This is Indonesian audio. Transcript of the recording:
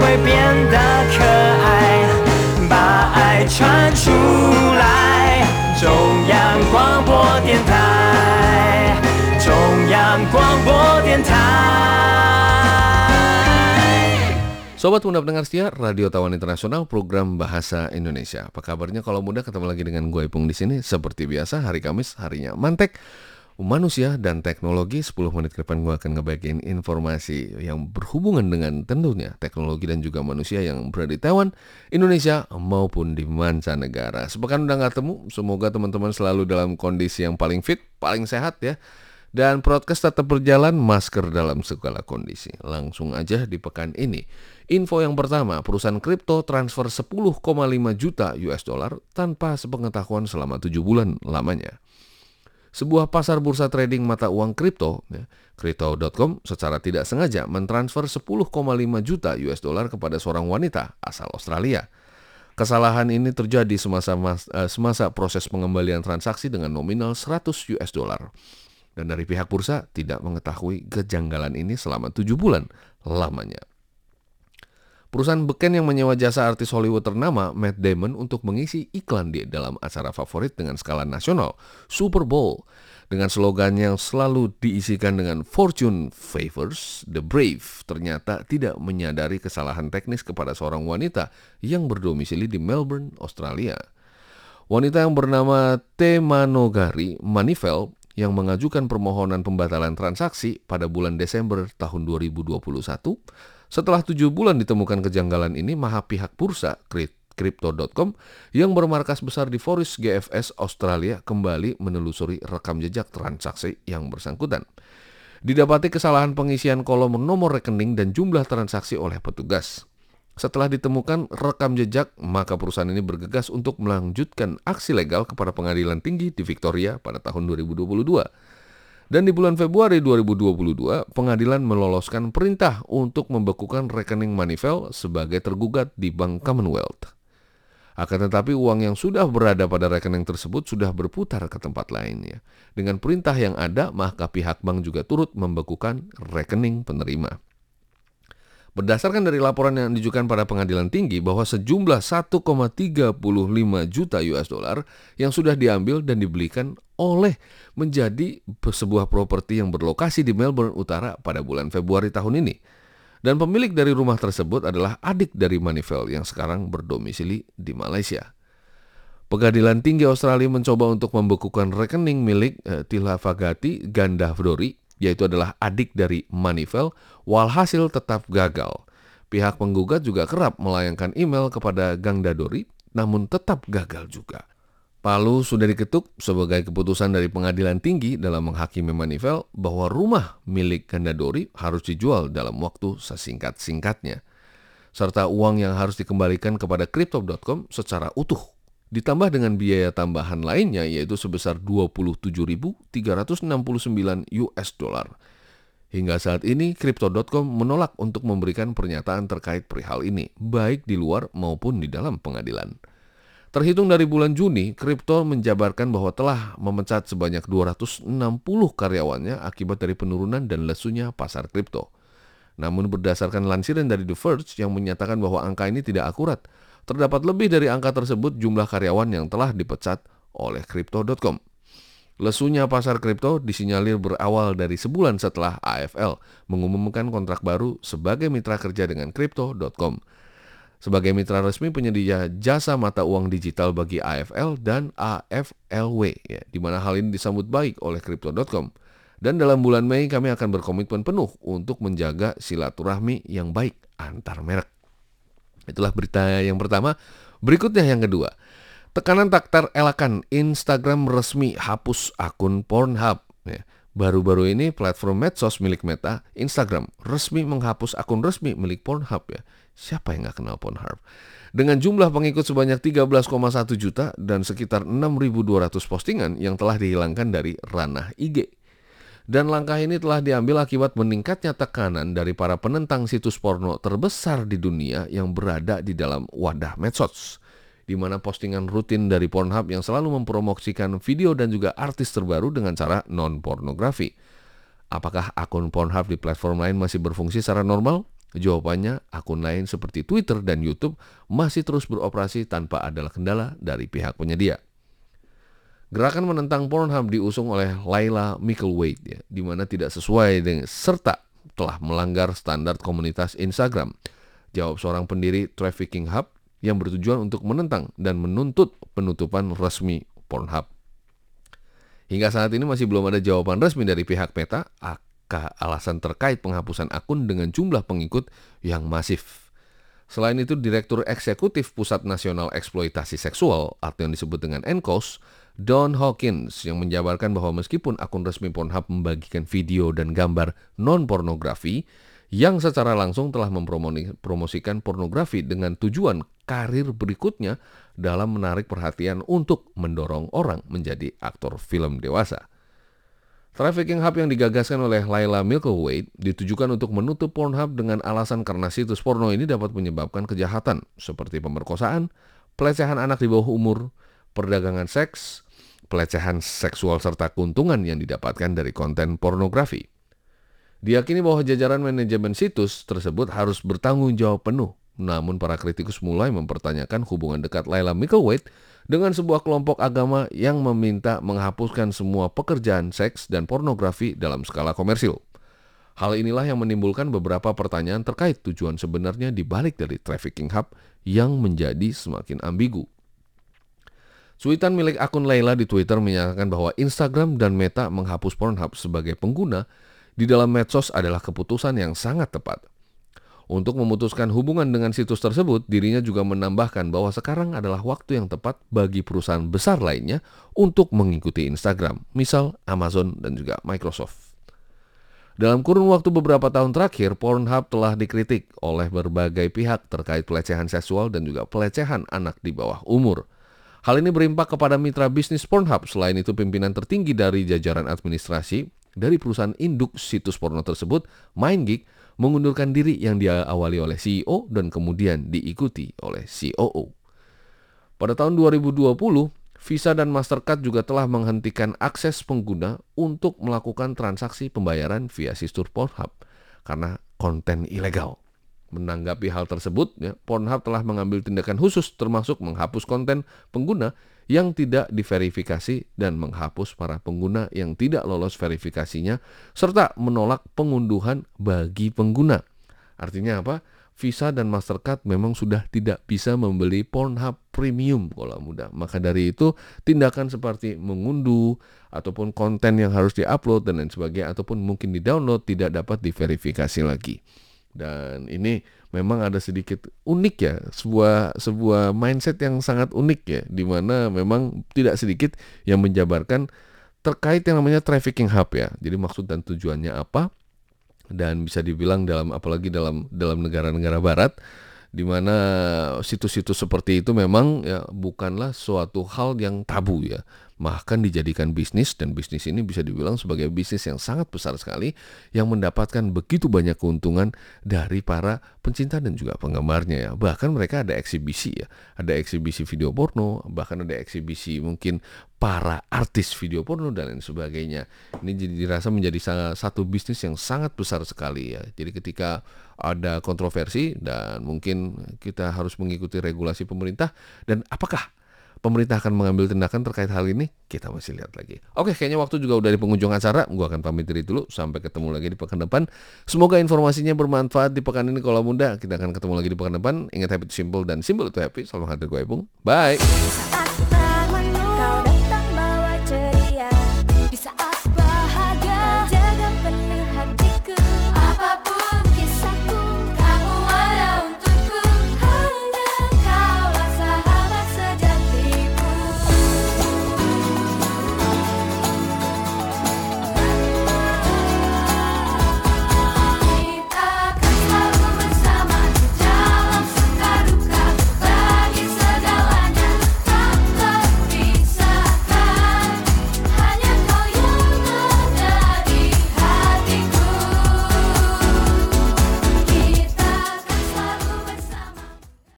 会变得可爱，把爱传出来。中央广播电台，中央广播电台。 Sobat Muda pendengar setia Radio Tawan Internasional program Bahasa Indonesia. Apa kabarnya kalau muda ketemu lagi dengan gue Ipung di sini seperti biasa hari Kamis harinya mantek manusia dan teknologi 10 menit ke depan gue akan ngebagiin informasi yang berhubungan dengan tentunya teknologi dan juga manusia yang berada di Taiwan, Indonesia maupun di mancanegara. Sepekan udah nggak temu, semoga teman-teman selalu dalam kondisi yang paling fit, paling sehat ya. Dan broadcast tetap berjalan, masker dalam segala kondisi. Langsung aja di pekan ini. Info yang pertama, perusahaan kripto transfer 10,5 juta US dollar tanpa sepengetahuan selama 7 bulan lamanya. Sebuah pasar bursa trading mata uang kripto, ya, Crypto.com secara tidak sengaja mentransfer 10,5 juta US dollar kepada seorang wanita asal Australia. Kesalahan ini terjadi semasa mas- eh, semasa proses pengembalian transaksi dengan nominal 100 US dollar. Dan dari pihak bursa tidak mengetahui kejanggalan ini selama 7 bulan lamanya. Perusahaan beken yang menyewa jasa artis Hollywood ternama Matt Damon untuk mengisi iklan di dalam acara favorit dengan skala nasional, Super Bowl. Dengan slogan yang selalu diisikan dengan Fortune Favors the Brave, ternyata tidak menyadari kesalahan teknis kepada seorang wanita yang berdomisili di Melbourne, Australia. Wanita yang bernama Temanogari Manifel yang mengajukan permohonan pembatalan transaksi pada bulan Desember tahun 2021. Setelah tujuh bulan ditemukan kejanggalan ini, maha pihak bursa Crypto.com yang bermarkas besar di Forest GFS Australia kembali menelusuri rekam jejak transaksi yang bersangkutan. Didapati kesalahan pengisian kolom nomor rekening dan jumlah transaksi oleh petugas. Setelah ditemukan rekam jejak, maka perusahaan ini bergegas untuk melanjutkan aksi legal kepada pengadilan tinggi di Victoria pada tahun 2022. Dan di bulan Februari 2022, pengadilan meloloskan perintah untuk membekukan rekening Manifel sebagai tergugat di Bank Commonwealth. Akan tetapi uang yang sudah berada pada rekening tersebut sudah berputar ke tempat lainnya. Dengan perintah yang ada, maka pihak bank juga turut membekukan rekening penerima. Berdasarkan dari laporan yang dijukan pada pengadilan tinggi bahwa sejumlah 1,35 juta US dollar yang sudah diambil dan dibelikan oleh menjadi sebuah properti yang berlokasi di Melbourne Utara pada bulan Februari tahun ini. Dan pemilik dari rumah tersebut adalah adik dari Manifel yang sekarang berdomisili di Malaysia. Pengadilan tinggi Australia mencoba untuk membekukan rekening milik eh, Tila Fagati Ganda Fdori yaitu adalah adik dari Manifel, walhasil tetap gagal. Pihak penggugat juga kerap melayangkan email kepada Gang Dadori, namun tetap gagal juga. Palu sudah diketuk sebagai keputusan dari pengadilan tinggi dalam menghakimi Manifel bahwa rumah milik Gandadori harus dijual dalam waktu sesingkat-singkatnya. Serta uang yang harus dikembalikan kepada Crypto.com secara utuh ditambah dengan biaya tambahan lainnya yaitu sebesar 27.369 US dollar. Hingga saat ini Crypto.com menolak untuk memberikan pernyataan terkait perihal ini, baik di luar maupun di dalam pengadilan. Terhitung dari bulan Juni, Crypto menjabarkan bahwa telah memecat sebanyak 260 karyawannya akibat dari penurunan dan lesunya pasar kripto. Namun berdasarkan lansiran dari The Verge yang menyatakan bahwa angka ini tidak akurat, terdapat lebih dari angka tersebut jumlah karyawan yang telah dipecat oleh Crypto.com. Lesunya pasar kripto disinyalir berawal dari sebulan setelah AFL mengumumkan kontrak baru sebagai mitra kerja dengan Crypto.com. Sebagai mitra resmi penyedia jasa mata uang digital bagi AFL dan AFLW, ya, di mana hal ini disambut baik oleh Crypto.com. Dan dalam bulan Mei kami akan berkomitmen penuh untuk menjaga silaturahmi yang baik antar merek. Itulah berita yang pertama. Berikutnya yang kedua. Tekanan tak terelakkan Instagram resmi hapus akun Pornhub. Ya, Baru-baru ini platform medsos milik Meta, Instagram, resmi menghapus akun resmi milik Pornhub ya. Siapa yang nggak kenal Pornhub? Dengan jumlah pengikut sebanyak 13,1 juta dan sekitar 6.200 postingan yang telah dihilangkan dari ranah IG. Dan langkah ini telah diambil akibat meningkatnya tekanan dari para penentang situs porno terbesar di dunia yang berada di dalam wadah medsos. Di mana postingan rutin dari Pornhub yang selalu mempromosikan video dan juga artis terbaru dengan cara non-pornografi. Apakah akun Pornhub di platform lain masih berfungsi secara normal? Jawabannya, akun lain seperti Twitter dan YouTube masih terus beroperasi tanpa ada kendala dari pihak penyedia. Gerakan menentang Pornhub diusung oleh Laila Micklewade, ya, di mana tidak sesuai dengan serta telah melanggar standar komunitas Instagram. Jawab seorang pendiri Trafficking Hub yang bertujuan untuk menentang dan menuntut penutupan resmi Pornhub. Hingga saat ini masih belum ada jawaban resmi dari pihak Meta alasan terkait penghapusan akun dengan jumlah pengikut yang masif. Selain itu, Direktur Eksekutif Pusat Nasional Eksploitasi Seksual atau yang disebut dengan NCOS, Don Hawkins yang menjabarkan bahwa meskipun akun resmi Pornhub membagikan video dan gambar non-pornografi, yang secara langsung telah mempromosikan pornografi dengan tujuan karir berikutnya dalam menarik perhatian untuk mendorong orang menjadi aktor film dewasa. Trafficking Hub yang digagaskan oleh Laila Milkowade ditujukan untuk menutup Pornhub dengan alasan karena situs porno ini dapat menyebabkan kejahatan seperti pemerkosaan, pelecehan anak di bawah umur, perdagangan seks, pelecehan seksual serta keuntungan yang didapatkan dari konten pornografi. Diakini bahwa jajaran manajemen situs tersebut harus bertanggung jawab penuh, namun para kritikus mulai mempertanyakan hubungan dekat Laila Milkowade dengan sebuah kelompok agama yang meminta menghapuskan semua pekerjaan seks dan pornografi dalam skala komersil. Hal inilah yang menimbulkan beberapa pertanyaan terkait tujuan sebenarnya dibalik dari trafficking hub yang menjadi semakin ambigu. Cuitan milik akun Laila di Twitter menyatakan bahwa Instagram dan Meta menghapus Pornhub sebagai pengguna di dalam medsos adalah keputusan yang sangat tepat. Untuk memutuskan hubungan dengan situs tersebut, dirinya juga menambahkan bahwa sekarang adalah waktu yang tepat bagi perusahaan besar lainnya untuk mengikuti Instagram, misal Amazon dan juga Microsoft. Dalam kurun waktu beberapa tahun terakhir, Pornhub telah dikritik oleh berbagai pihak terkait pelecehan seksual dan juga pelecehan anak di bawah umur. Hal ini berimpak kepada mitra bisnis Pornhub. Selain itu, pimpinan tertinggi dari jajaran administrasi dari perusahaan induk situs porno tersebut, MindGeek, mengundurkan diri yang diawali oleh CEO dan kemudian diikuti oleh COO. Pada tahun 2020, Visa dan Mastercard juga telah menghentikan akses pengguna untuk melakukan transaksi pembayaran via situs Pornhub karena konten ilegal. Menanggapi hal tersebut, ya, Pornhub telah mengambil tindakan khusus termasuk menghapus konten pengguna yang tidak diverifikasi dan menghapus para pengguna yang tidak lolos verifikasinya serta menolak pengunduhan bagi pengguna. Artinya apa? Visa dan Mastercard memang sudah tidak bisa membeli Pornhub Premium kalau mudah. Maka dari itu tindakan seperti mengunduh ataupun konten yang harus diupload dan lain sebagainya ataupun mungkin di-download tidak dapat diverifikasi lagi. Dan ini memang ada sedikit unik ya, sebuah sebuah mindset yang sangat unik ya, di mana memang tidak sedikit yang menjabarkan terkait yang namanya trafficking hub ya. Jadi maksud dan tujuannya apa? Dan bisa dibilang dalam apalagi dalam dalam negara-negara barat di mana situs-situs seperti itu memang ya bukanlah suatu hal yang tabu ya bahkan dijadikan bisnis dan bisnis ini bisa dibilang sebagai bisnis yang sangat besar sekali yang mendapatkan begitu banyak keuntungan dari para pencinta dan juga penggemarnya ya. Bahkan mereka ada eksibisi ya. Ada eksibisi video porno bahkan ada eksibisi mungkin para artis video porno dan lain sebagainya. Ini jadi dirasa menjadi salah satu bisnis yang sangat besar sekali ya. Jadi ketika ada kontroversi dan mungkin kita harus mengikuti regulasi pemerintah dan apakah pemerintah akan mengambil tindakan terkait hal ini? Kita masih lihat lagi. Oke, kayaknya waktu juga udah di pengunjung acara. Gua akan pamit diri dulu. Sampai ketemu lagi di pekan depan. Semoga informasinya bermanfaat di pekan ini. Kalau muda, kita akan ketemu lagi di pekan depan. Ingat happy itu simple dan simple itu happy. Salam hadir gue, Bung. Bye.